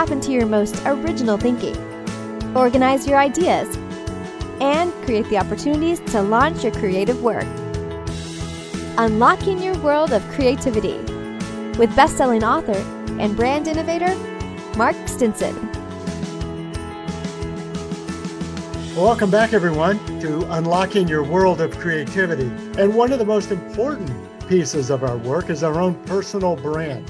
tap into your most original thinking, organize your ideas, and create the opportunities to launch your creative work. Unlocking your world of creativity with best-selling author and brand innovator Mark Stinson. Welcome back, everyone, to Unlocking Your World of Creativity. And one of the most important pieces of our work is our own personal brand.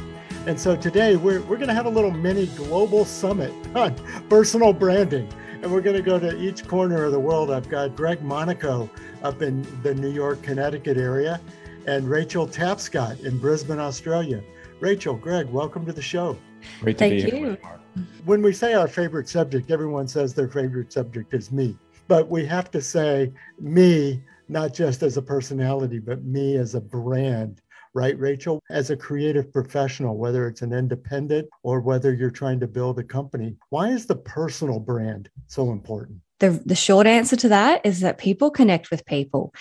And so today we're, we're going to have a little mini global summit on personal branding. And we're going to go to each corner of the world. I've got Greg Monaco up in the New York, Connecticut area, and Rachel Tapscott in Brisbane, Australia. Rachel, Greg, welcome to the show. Great to Thank be you. here. When we say our favorite subject, everyone says their favorite subject is me. But we have to say me, not just as a personality, but me as a brand right, Rachel? As a creative professional, whether it's an independent or whether you're trying to build a company, why is the personal brand so important? The, the short answer to that is that people connect with people.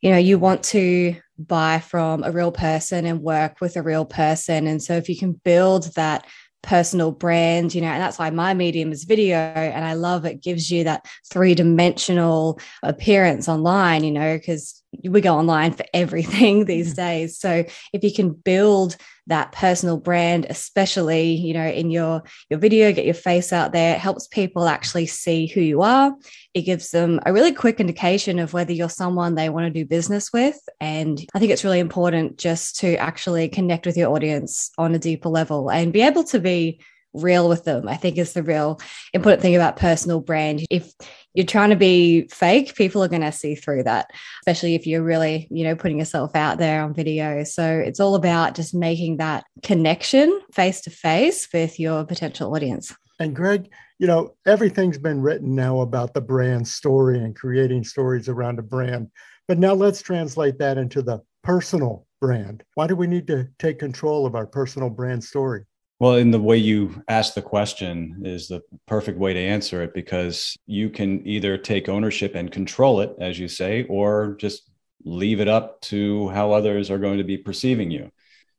You know, you want to buy from a real person and work with a real person. And so if you can build that personal brand, you know, and that's why my medium is video. And I love it gives you that three dimensional appearance online, you know, because we go online for everything these days. So if you can build that personal brand, especially, you know, in your your video, get your face out there, it helps people actually see who you are. It gives them a really quick indication of whether you're someone they want to do business with. And I think it's really important just to actually connect with your audience on a deeper level and be able to be real with them. I think is the real mm. important thing about personal brand. If you're trying to be fake, people are going to see through that, especially if you're really, you know, putting yourself out there on video. So it's all about just making that connection face to face with your potential audience. And Greg, you know, everything's been written now about the brand story and creating stories around a brand. But now let's translate that into the personal brand. Why do we need to take control of our personal brand story? Well, in the way you ask the question is the perfect way to answer it because you can either take ownership and control it, as you say, or just leave it up to how others are going to be perceiving you.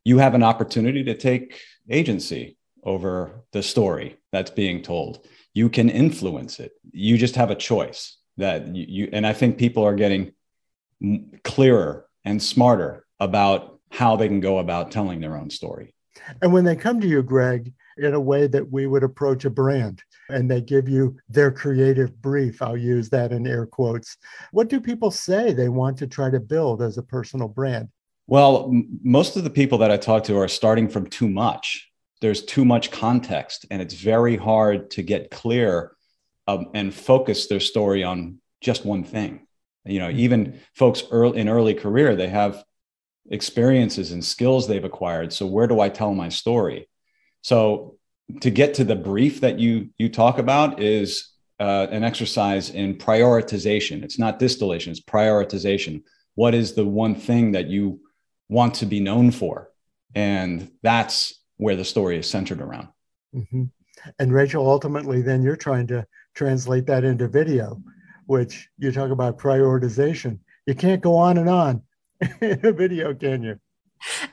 You have an opportunity to take agency over the story that's being told. You can influence it. You just have a choice that you, and I think people are getting clearer and smarter about how they can go about telling their own story. And when they come to you, Greg, in a way that we would approach a brand and they give you their creative brief, I'll use that in air quotes. What do people say they want to try to build as a personal brand? Well, m- most of the people that I talk to are starting from too much. There's too much context, and it's very hard to get clear um, and focus their story on just one thing. You know, even folks early in early career, they have experiences and skills they've acquired. So where do I tell my story? So to get to the brief that you you talk about is uh, an exercise in prioritization. It's not distillation; it's prioritization. What is the one thing that you want to be known for? And that's where the story is centered around. Mm-hmm. And Rachel, ultimately, then you're trying to translate that into video, which you talk about prioritization. You can't go on and on in a video, can you?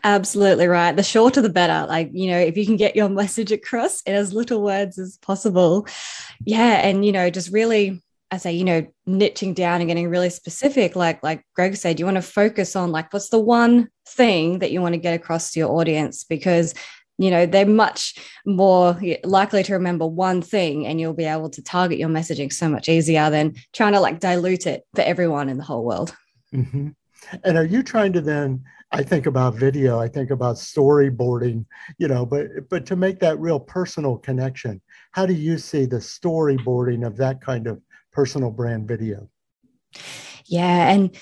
Absolutely right. The shorter, the better. Like, you know, if you can get your message across in as little words as possible. Yeah. And, you know, just really, I say, you know, niching down and getting really specific, like, like Greg said, you want to focus on like, what's the one thing that you want to get across to your audience? Because you know they're much more likely to remember one thing and you'll be able to target your messaging so much easier than trying to like dilute it for everyone in the whole world mm-hmm. And are you trying to then i think about video i think about storyboarding you know but but to make that real personal connection how do you see the storyboarding of that kind of personal brand video yeah and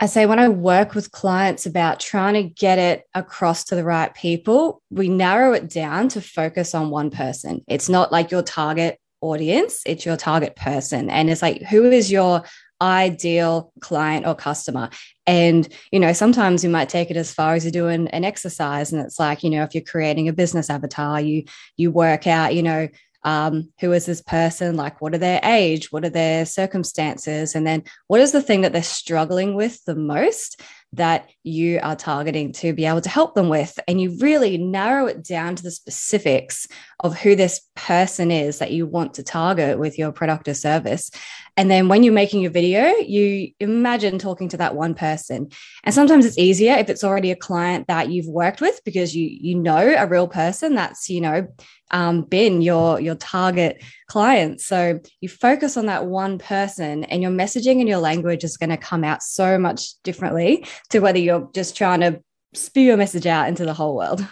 I say when I work with clients about trying to get it across to the right people, we narrow it down to focus on one person. It's not like your target audience, it's your target person. And it's like, who is your ideal client or customer? And, you know, sometimes you might take it as far as you're doing an exercise. And it's like, you know, if you're creating a business avatar, you you work out, you know, um, who is this person like what are their age what are their circumstances and then what is the thing that they're struggling with the most that you are targeting to be able to help them with. And you really narrow it down to the specifics of who this person is that you want to target with your product or service. And then when you're making your video, you imagine talking to that one person. And sometimes it's easier if it's already a client that you've worked with because you you know a real person that's, you know, um, been your your target client. So you focus on that one person, and your messaging and your language is going to come out so much differently to whether you're just trying to spew your message out into the whole world.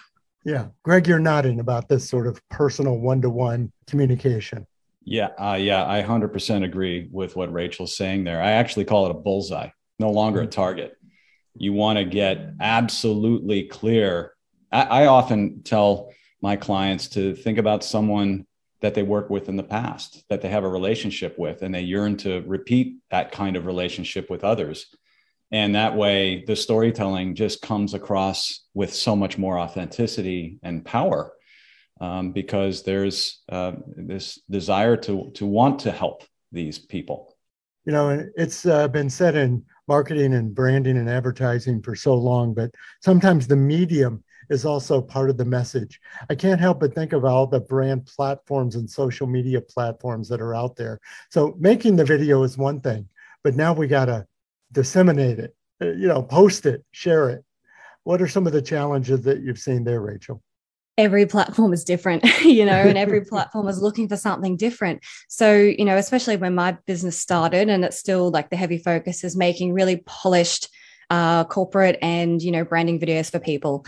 Yeah, Greg, you're nodding about this sort of personal one-to-one communication. Yeah, uh, yeah, I 100% agree with what Rachel's saying there. I actually call it a bullseye, no longer a mm-hmm. target. You want to get absolutely clear. I, I often tell my clients to think about someone that they work with in the past, that they have a relationship with, and they yearn to repeat that kind of relationship with others. And that way, the storytelling just comes across with so much more authenticity and power um, because there's uh, this desire to, to want to help these people. You know, it's uh, been said in marketing and branding and advertising for so long, but sometimes the medium is also part of the message. I can't help but think of all the brand platforms and social media platforms that are out there. So making the video is one thing, but now we got to disseminate it, uh, you know, post it, share it. What are some of the challenges that you've seen there, Rachel? Every platform is different, you know, and every platform is looking for something different. So, you know, especially when my business started and it's still like the heavy focus is making really polished uh, corporate and, you know, branding videos for people.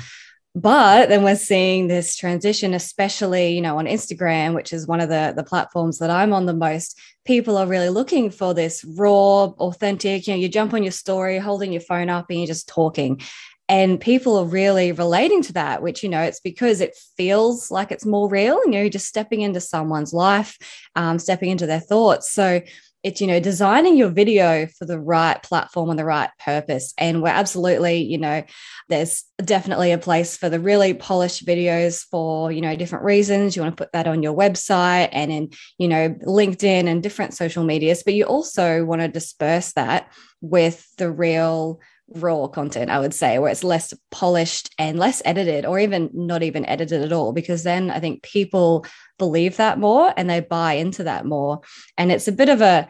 But then we're seeing this transition especially you know on instagram which is one of the the platforms that i'm on the most. People are really looking for this raw authentic you know you jump on your story holding your phone up and you're just talking and people are really relating to that which you know it's because it feels like it's more real you know you're just stepping into someone's life um, stepping into their thoughts. So it's you know designing your video for the right platform and the right purpose. And we're absolutely you know there's definitely a place for the really polished videos for you know different reasons. You want to put that on your website and in you know linkedin and different social medias but you also want to disperse that with the real raw content, I would say, where it's less polished and less edited, or even not even edited at all, because then I think people believe that more and they buy into that more. And it's a bit of a,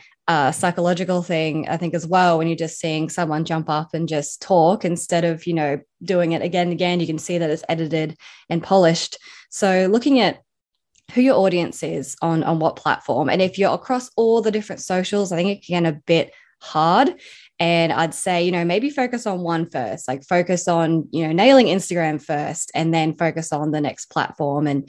psychological thing, I think, as well, when you're just seeing someone jump up and just talk instead of, you know, doing it again and again, you can see that it's edited and polished. So looking at who your audience is on on what platform and if you're across all the different socials i think it can get a bit hard and I'd say, you know, maybe focus on one first, like focus on, you know, nailing Instagram first and then focus on the next platform. And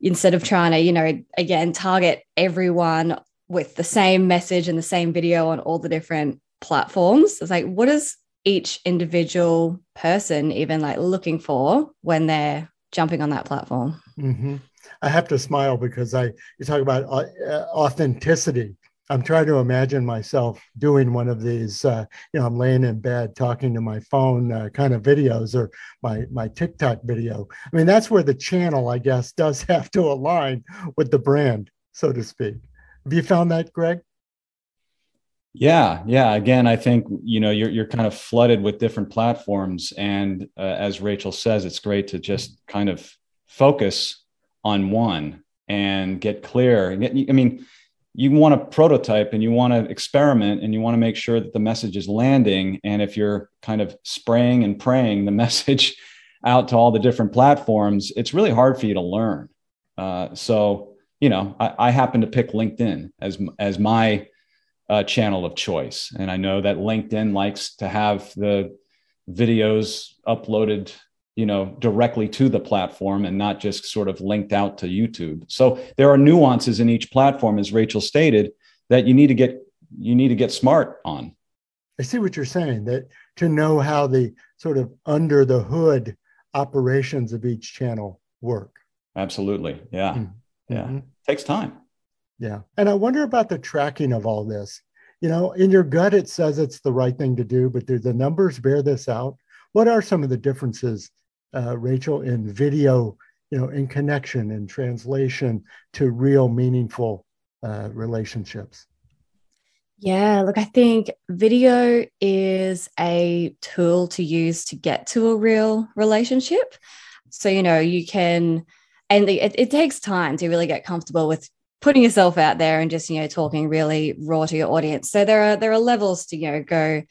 instead of trying to, you know, again, target everyone with the same message and the same video on all the different platforms, it's like, what is each individual person even like looking for when they're jumping on that platform? Mm-hmm. I have to smile because I, you talk about uh, authenticity I'm trying to imagine myself doing one of these. Uh, you know, I'm laying in bed talking to my phone uh, kind of videos or my my TikTok video. I mean, that's where the channel, I guess, does have to align with the brand, so to speak. Have you found that, Greg? Yeah, yeah. Again, I think you know you're you're kind of flooded with different platforms, and uh, as Rachel says, it's great to just kind of focus on one and get clear. I mean you want to prototype and you want to experiment and you want to make sure that the message is landing. And if you're kind of spraying and praying the message out to all the different platforms, it's really hard for you to learn. Uh, so, you know, I, I, happen to pick LinkedIn as as my uh, channel of choice, and I know that LinkedIn likes to have the videos uploaded you know directly to the platform and not just sort of linked out to youtube. So there are nuances in each platform as rachel stated that you need to get you need to get smart on. I see what you're saying that to know how the sort of under the hood operations of each channel work. Absolutely. Yeah. Mm-hmm. yeah. Takes time. Yeah. And i wonder about the tracking of all this. You know in your gut it says it's the right thing to do but do the numbers bear this out? What are some of the differences uh, Rachel, in video, you know, in connection and translation to real meaningful uh, relationships? Yeah, look, I think video is a tool to use to get to a real relationship. So, you know, you can, and it, it takes time to really get comfortable with putting yourself out there and just, you know, talking really raw to your audience. So there are, there are levels to, you know, go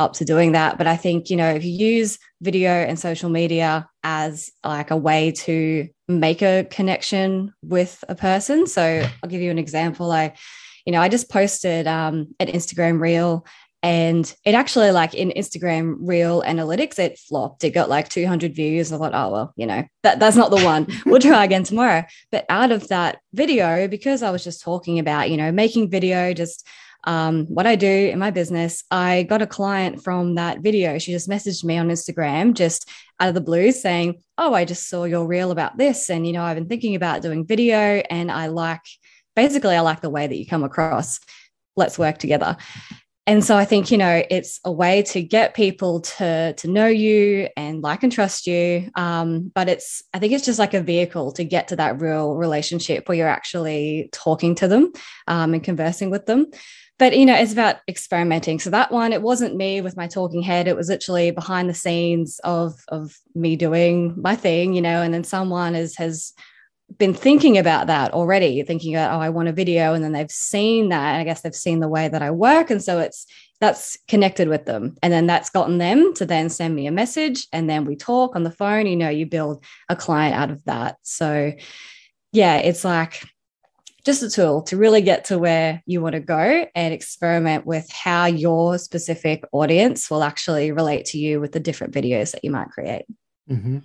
up to doing that. But I think, you know, if you use video and social media as like a way to make a connection with a person. So I'll give you an example. I, you know, I just posted um, an Instagram reel and it actually like in Instagram reel analytics, it flopped. It got like 200 views. I thought, oh, well, you know, that, that's not the one. we'll try again tomorrow. But out of that video, because I was just talking about, you know, making video, just um, what I do in my business, I got a client from that video. She just messaged me on Instagram, just out of the blue, saying, Oh, I just saw your reel about this. And, you know, I've been thinking about doing video and I like basically, I like the way that you come across. Let's work together. And so I think, you know, it's a way to get people to, to know you and like and trust you. Um, but it's, I think it's just like a vehicle to get to that real relationship where you're actually talking to them um, and conversing with them but you know it's about experimenting. So that one it wasn't me with my talking head. It was literally behind the scenes of of me doing my thing you know and then someone is has been thinking about that already thinking about oh i want a video and then they've seen that i guess they've seen the way that i work and so it's that's connected with them. And then that's gotten them to then send me a message and then we talk on the phone. You know you build a client out of that. So yeah it's like just a tool to really get to where you want to go and experiment with how your specific audience will actually relate to you with the different videos that you might create. Mm-hmm.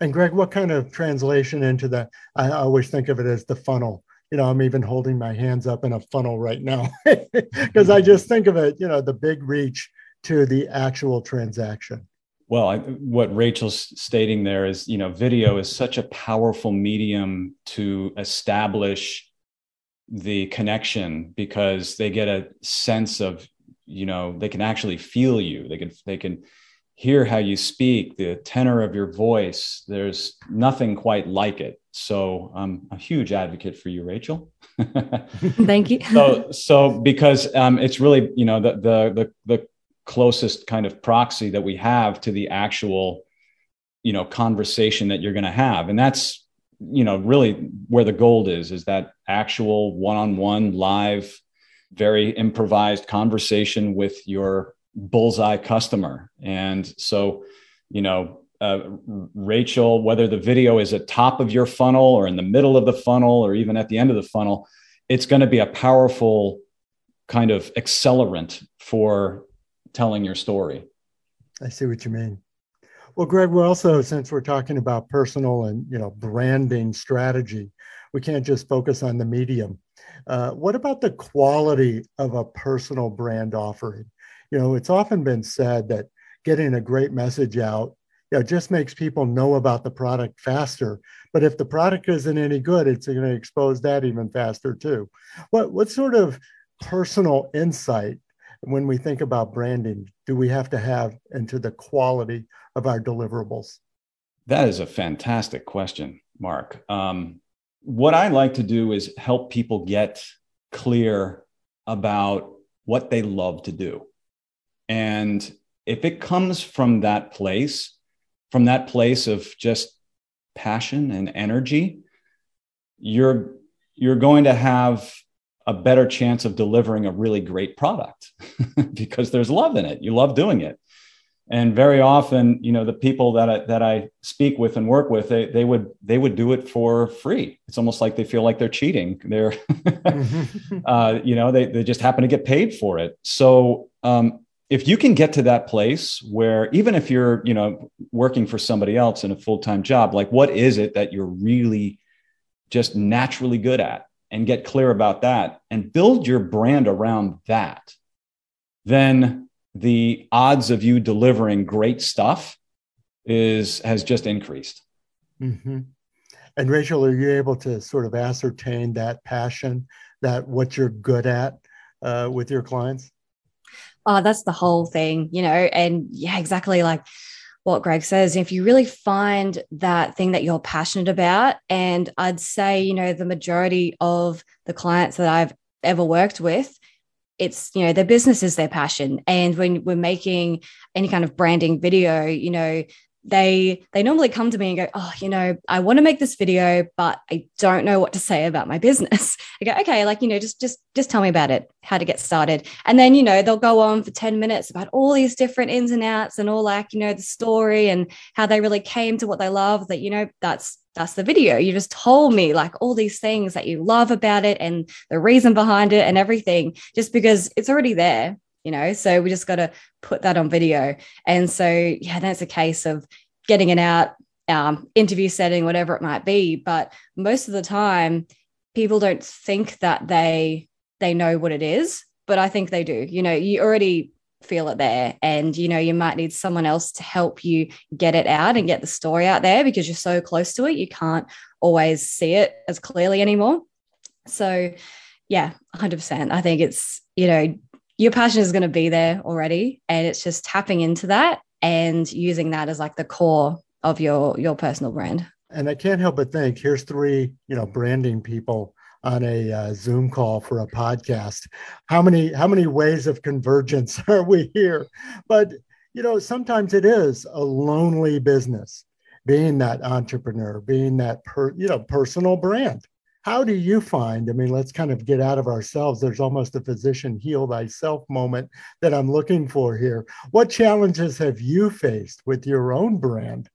And Greg, what kind of translation into the, I always think of it as the funnel. You know, I'm even holding my hands up in a funnel right now because I just think of it, you know, the big reach to the actual transaction. Well, I, what Rachel's stating there is, you know, video is such a powerful medium to establish the connection because they get a sense of you know they can actually feel you. They can they can hear how you speak the tenor of your voice. There's nothing quite like it. So i'm a huge advocate for you rachel. Thank you. So so because um, it's really you know the, the the the closest kind of proxy that we have to the actual you know conversation that you're going to have. And that's you know really where the gold is is that actual one-on-one live very improvised conversation with your bullseye customer. And so you know uh, rachel whether the video is at top of your funnel or in the middle of the funnel or even at the end of the funnel it's going to be a powerful kind of accelerant for telling your story. I see what you mean well, Greg, we're also, since we're talking about personal and you know branding strategy, we can't just focus on the medium. Uh, what about the quality of a personal brand offering? You know, it's often been said that getting a great message out, you know, just makes people know about the product faster. But if the product isn't any good, it's going to expose that even faster too. What what sort of personal insight when we think about branding do we have to have into the quality of our deliverables? That is a fantastic question, Mark. Um, what I like to do is help people get clear about what they love to do. And if it comes from that place, from that place of just passion and energy, you're you're going to have a better chance of delivering a really great product because there's love in it. You love doing it. And very often, you know, the people that I, that I speak with and work with, they, they would they would do it for free. It's almost like they feel like they're cheating. They're, uh, you know, they, they just happen to get paid for it. So um, if you can get to that place where even if you're, you know, working for somebody else in a full time job, like what is it that you're really just naturally good at? And get clear about that and build your brand around that, then the odds of you delivering great stuff is has just increased. Mm-hmm. And Rachel, are you able to sort of ascertain that passion, that what you're good at uh, with your clients? Oh, that's the whole thing, you know. And yeah, exactly. Like what Greg says, if you really find that thing that you're passionate about, and I'd say, you know, the majority of the clients that I've ever worked with, it's you know their business is their passion. And when we're making any kind of branding video you know they they normally come to me and go oh you know i want to make this video but i don't know what to say about my business. I go okay like you know just just just tell me about it how to get started. And then you know they'll go on for 10 minutes about all these different ins and outs and all like you know the story and how they really came to what they love that you know that's that's the video. You just told me like all these things that you love about it and the reason behind it and everything just because it's already there you know? So we just got to put that on video. And so yeah that's a case of getting it out um, interview setting whatever it might be. But most of the time people don't think that they they know what it is but i think they do. You know you already feel it there. And you know you might need someone else to help you get it out and get the story out there because you're so close to it you can't always see it as clearly anymore. So yeah 100% i think it's you know your passion is going to be there already and it's just tapping into that and using that as like the core of your your personal brand. And i can't help but think here's three you know branding people on a uh, zoom call for a podcast. How many how many ways of convergence are we here? But you know sometimes it is a lonely business being that entrepreneur being that per, you know personal brand how do you find i mean let's kind of get out of ourselves. There's almost a physician heal thyself moment that i'm looking for here. What challenges have you faced with your own brand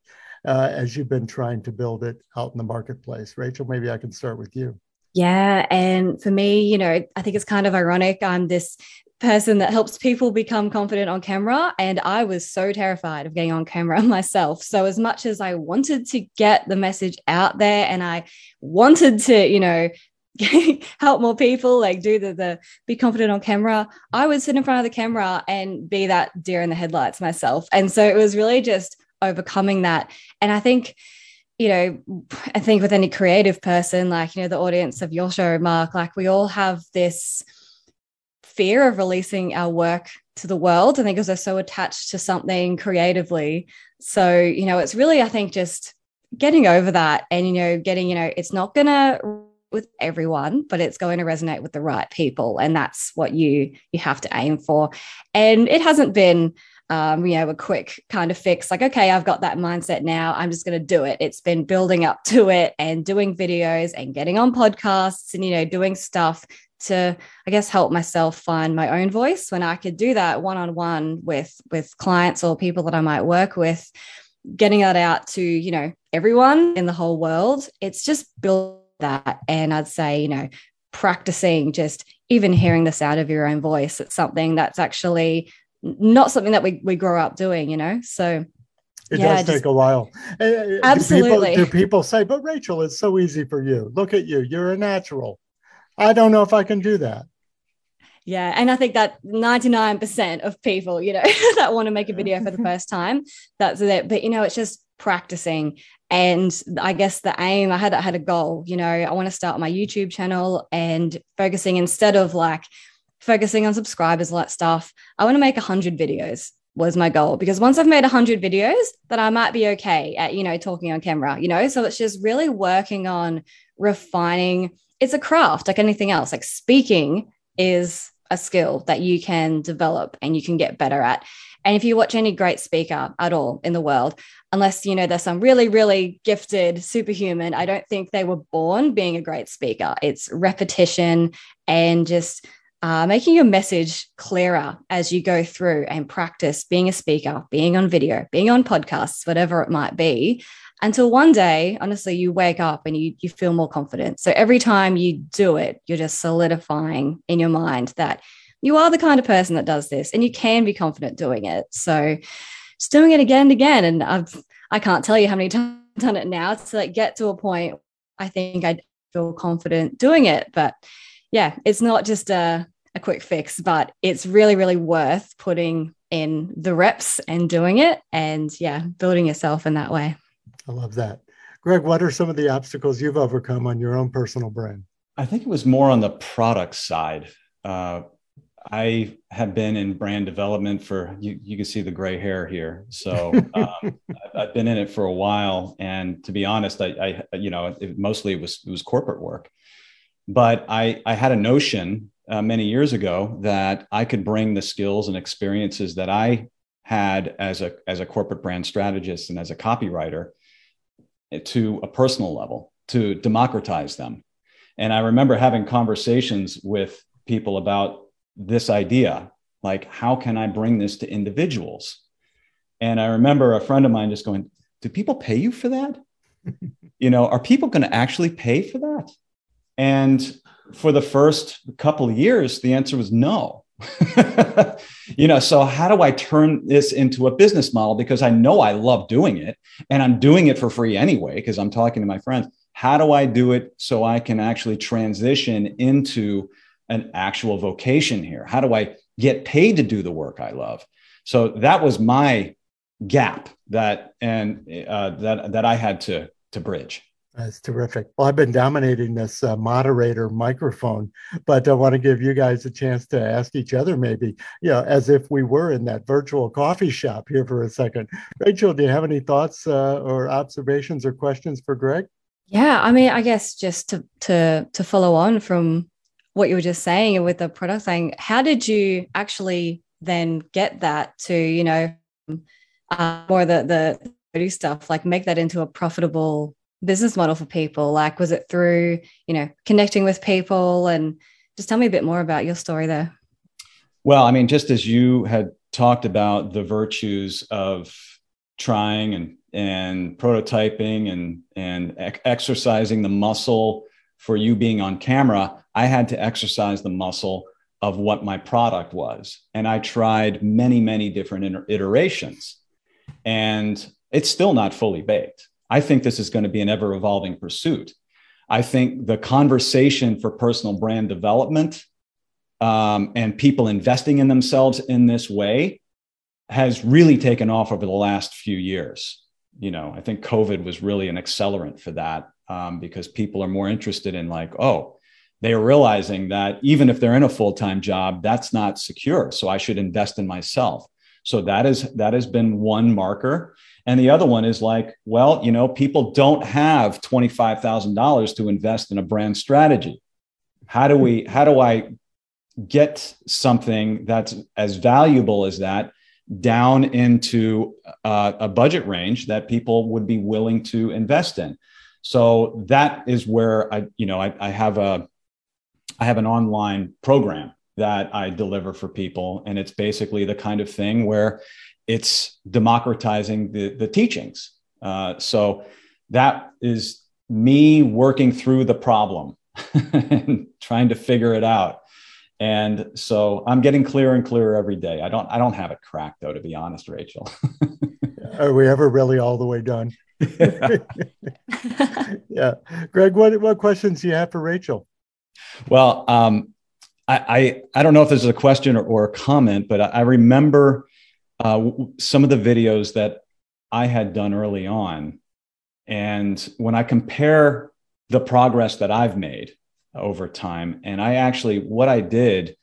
uh, as you've been trying to build it out in the marketplace? Rachel maybe i can start with you. Yeah and for me you know i think it's kind of ironic. I'm this person that helps people become confident on camera. And I was so terrified of getting on camera myself. So, as much as I wanted to get the message out there and I wanted to, you know, help more people, like do the, the be confident on camera, I would sit in front of the camera and be that deer in the headlights myself. And so it was really just overcoming that. And I think, you know, I think with any creative person, like, you know, the audience of your show, Mark, like we all have this fear of releasing our work to the world. I think because they're so attached to something creatively. So, you know, it's really, I think, just getting over that and, you know, getting, you know, it's not going to with everyone but it's going to resonate with the right people and that's what you you have to aim for and it hasn't been um, you know, a quick kind of fix, like, okay, I've got that mindset now. I'm just going to do it. It's been building up to it and doing videos and getting on podcasts and, you know, doing stuff to i guess help myself find my own voice when i could do that one on one with with clients or people that i might work with getting that out to you know everyone in the whole world it's just build that and i'd say you know practicing just even hearing the sound of your own voice it's something that's actually not something that we, we grow up doing you know so it yeah, does take a while. Absolutely. Do people, do people say, but Rachel, it's so easy for you. Look at you. You're a natural. I don't know if I can do that. Yeah. And I think that 99% of people, you know, that want to make a video for the first time, that's it. But, you know, it's just practicing. And I guess the aim, I had, I had a goal, you know, I want to start my YouTube channel and focusing instead of like focusing on subscribers, all that stuff, I want to make 100 videos was my goal because once I've made 100 videos, then I might be okay at, you know, talking on camera, you know? So it's just really working on refining it's a craft like anything else. Like speaking is a skill that you can develop and you can get better at. And if you watch any great speaker at all in the world, unless you know there's some really, really gifted superhuman, I don't think they were born being a great speaker. It's repetition and just uh, making your message clearer as you go through and practice being a speaker, being on video, being on podcasts, whatever it might be until one day, honestly, you wake up and you, you feel more confident. So every time you do it, you're just solidifying in your mind that you are the kind of person that does this and you can be confident doing it. So just doing it again and again. And I've, I can't tell you how many times I've done it now to like get to a point I think I feel confident doing it. But yeah, it's not just a, a quick fix, but it's really, really worth putting in the reps and doing it and yeah, building yourself in that way. I love that. Greg, what are some of the obstacles you've overcome on your own personal brand? I think it was more on the product side. Uh, I have been in brand development for you. You can see the gray hair here. So um, I've been in it for a while, and to be honest, I, I you know, it, mostly it was it was corporate work. But I I had a notion uh, many years ago that I could bring the skills and experiences that I had as a as a corporate brand strategist and as a copywriter Uh, to a personal level to democratize them. And I remember having conversations with people about this idea like how can I bring this to individuals? And I remember a friend of mine just going, "Do people pay you for that? you know, are people going to actually pay for that?" And for the first couple of years, the answer was no. you know, so how do I turn this into a business model? Because I know I love doing it and I'm doing it for free anyway, because I'm talking to my friends. How do I do it so I can actually transition into an actual vocation here? How do I get paid to do the work I love? So that was my gap that and uh, that that I had to to bridge. That's terrific. Well, I've been dominating this uh, moderator microphone, but I want to give you guys a chance to ask each other, maybe, you know, as if we were in that virtual coffee shop here for a second. Rachel, do you have any thoughts uh, or observations or questions for Greg? Yeah, I mean, I guess just to to to follow on from what you were just saying with the product thing, how did you actually then get that to you know uh, more the the stuff like make that into a profitable business model for people? Like, was it through, you know, connecting with people? And just tell me a bit more about your story there. Well, I mean, just as you had talked about the virtues of trying and and prototyping and and exercising the muscle for you being on camera, I had to exercise the muscle of what my product was, and I tried many many different iterations, and it's still not fully baked. I think this is going to be an ever evolving pursuit. I think the conversation for personal brand development um, and people investing in themselves in this way has really taken off over the last few years. You know, I think COVID was really an accelerant for that um, because people are more interested in, like, oh, they are realizing that even if they're in a full time job, that's not secure. So I should invest in myself. So that is that has been one marker. And the other one is like, well, you know, people don't have $25,000 to invest in a brand strategy. How do we, how do I get something that's as valuable as that down into uh, a budget range that people would be willing to invest in? So that is where I, you know, I, I have a, I have an online program that I deliver for people. And it's basically the kind of thing where it's democratizing the, the teachings. Uh, so that is me working through the problem and trying to figure it out. And so I'm getting clearer and clearer every day. I don't I don't have it cracked though, to be honest, Rachel. Are we ever really all the way done? yeah. Greg, what, what questions do you have for Rachel? Well, um, I, I, I don't know if this is a question or, or a comment, but I, I remember uh, some of the videos that I had done early on. And when I compare the progress that I've made over time, and I actually, what I did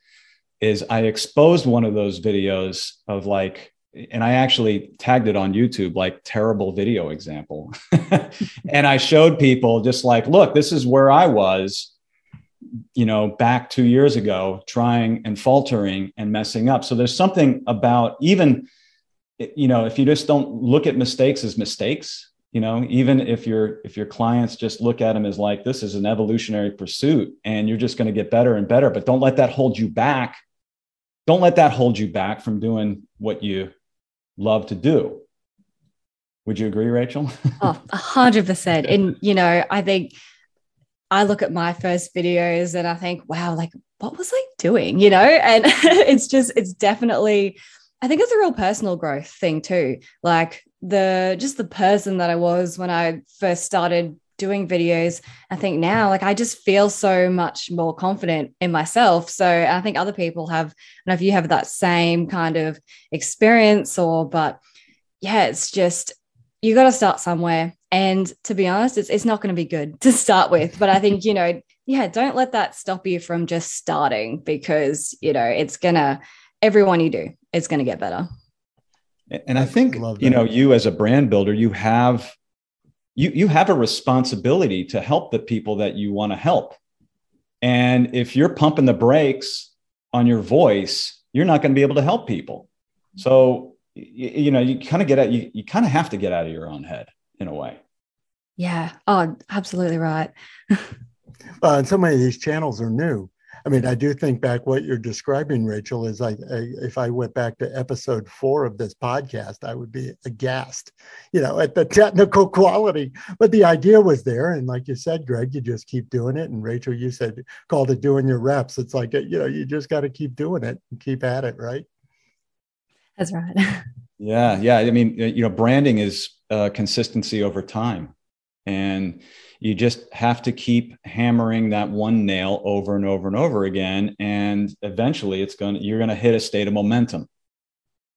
is I exposed one of those videos of like, and I actually tagged it on YouTube, like terrible video example. and I showed people just like, look, this is where I was you know, back two years ago, trying and faltering and messing up. So there's something about even, you know, if you just don't look at mistakes as mistakes, you know, even if your if your clients just look at them as like this is an evolutionary pursuit and you're just going to get better and better, but don't let that hold you back. Don't let that hold you back from doing what you love to do. Would you agree, Rachel? oh, a hundred percent. And you know, I think I look at my first videos and I think, wow, like what was I doing? You know, and it's just, it's definitely, I think it's a real personal growth thing too. Like the, just the person that I was when I first started doing videos. I think now, like, I just feel so much more confident in myself. So I think other people have, and if you have that same kind of experience or, but yeah, it's just, you got to start somewhere and to be honest, it's, it's not going to be good to start with. But I think, you know, yeah, don't let that stop you from just starting because, you know, it's going to, everyone you do, it's going to get better. And I think, I you know, you as a brand builder, you have, you, you have a responsibility to help the people that you want to help. And if you're pumping the brakes on your voice, you're not going to be able to help people. So, you, you know, you kind of get out, you, you kind of have to get out of your own head in a way. Yeah. Oh, absolutely right. uh, and so many of these channels are new. I mean, I do think back what you're describing, Rachel, is I, I, if I went back to episode four of this podcast, I would be aghast, you know, at the technical quality. But the idea was there, and like you said, Greg, you just keep doing it. And Rachel, you said called it doing your reps. It's like you know, you just got to keep doing it and keep at it, right? That's right. yeah, yeah. I mean, you know, branding is uh, consistency over time, and you just have to keep hammering that one nail over and over and over again and eventually it's going to you're going to hit a state of momentum.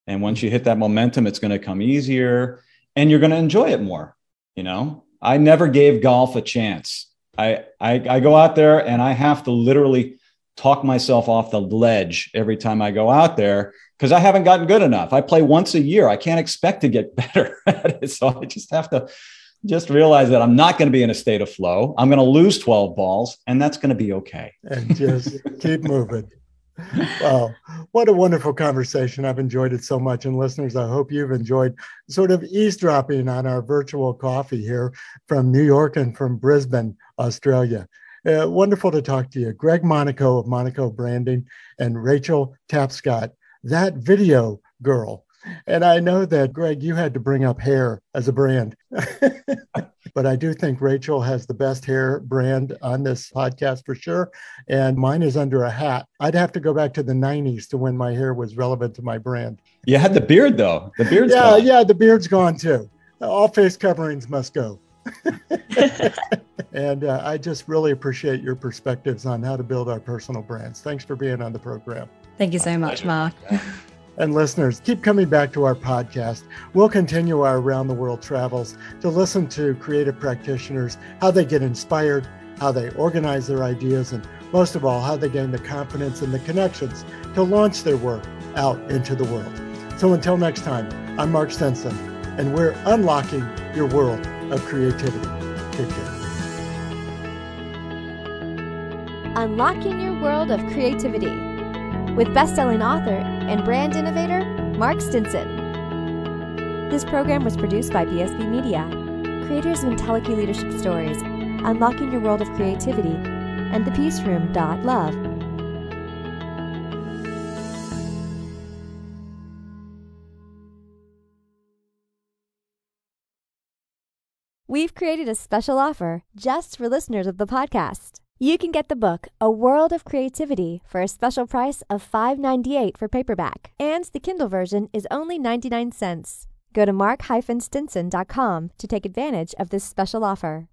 And once you hit that momentum it's going to come easier and you're going to enjoy it more you know? I never gave golf a chance. I, I i go out there and i have to literally talk myself off the ledge every time i go out there because i haven't gotten good enough i play once a year i can't expect to get better at it so i just have to just realize that I'm not going to be in a state of flow. I'm going to lose 12 balls, and that's going to be okay. And just keep moving. Wow. What a wonderful conversation. I've enjoyed it so much. And listeners, I hope you've enjoyed sort of eavesdropping on our virtual coffee here from New York and from Brisbane, Australia. Uh, wonderful to talk to you. Greg Monaco of Monaco Branding and Rachel Tapscott, that video girl and I know that, Greg, you had to bring up hair as a brand. but I do think Rachel has the best hair brand on this podcast for sure. And mine is under a hat. I'd have to go back to the 90s to when my hair was relevant to my brand. You had the beard, though. The beard's yeah, gone. Yeah, the beard's gone too. All face coverings must go. and uh, I just really appreciate your perspectives on how to build our personal brands. Thanks for being on the program. Thank you so much, Mark. And listeners, keep coming back to our podcast. We'll continue our around the world travels to listen to creative practitioners, how they get inspired, how they organize their ideas, and most of all, how they gain the confidence and the connections to launch their work out into the world. So until next time, I'm Mark Stinson, and we're unlocking your world of creativity. Take care. Unlocking your world of creativity with best-selling author and brand innovator Mark Stinson. This program was produced by BSB Media, creators of IntelliKey Leadership Stories, Unlocking Your World of Creativity, and The Peace Room. Love. We've created a special offer just for listeners of the podcast. You can get the book A World of Creativity for a special price of $5.98 for paperback, and the Kindle version is only 99 cents. Go to mark-stinson.com to take advantage of this special offer.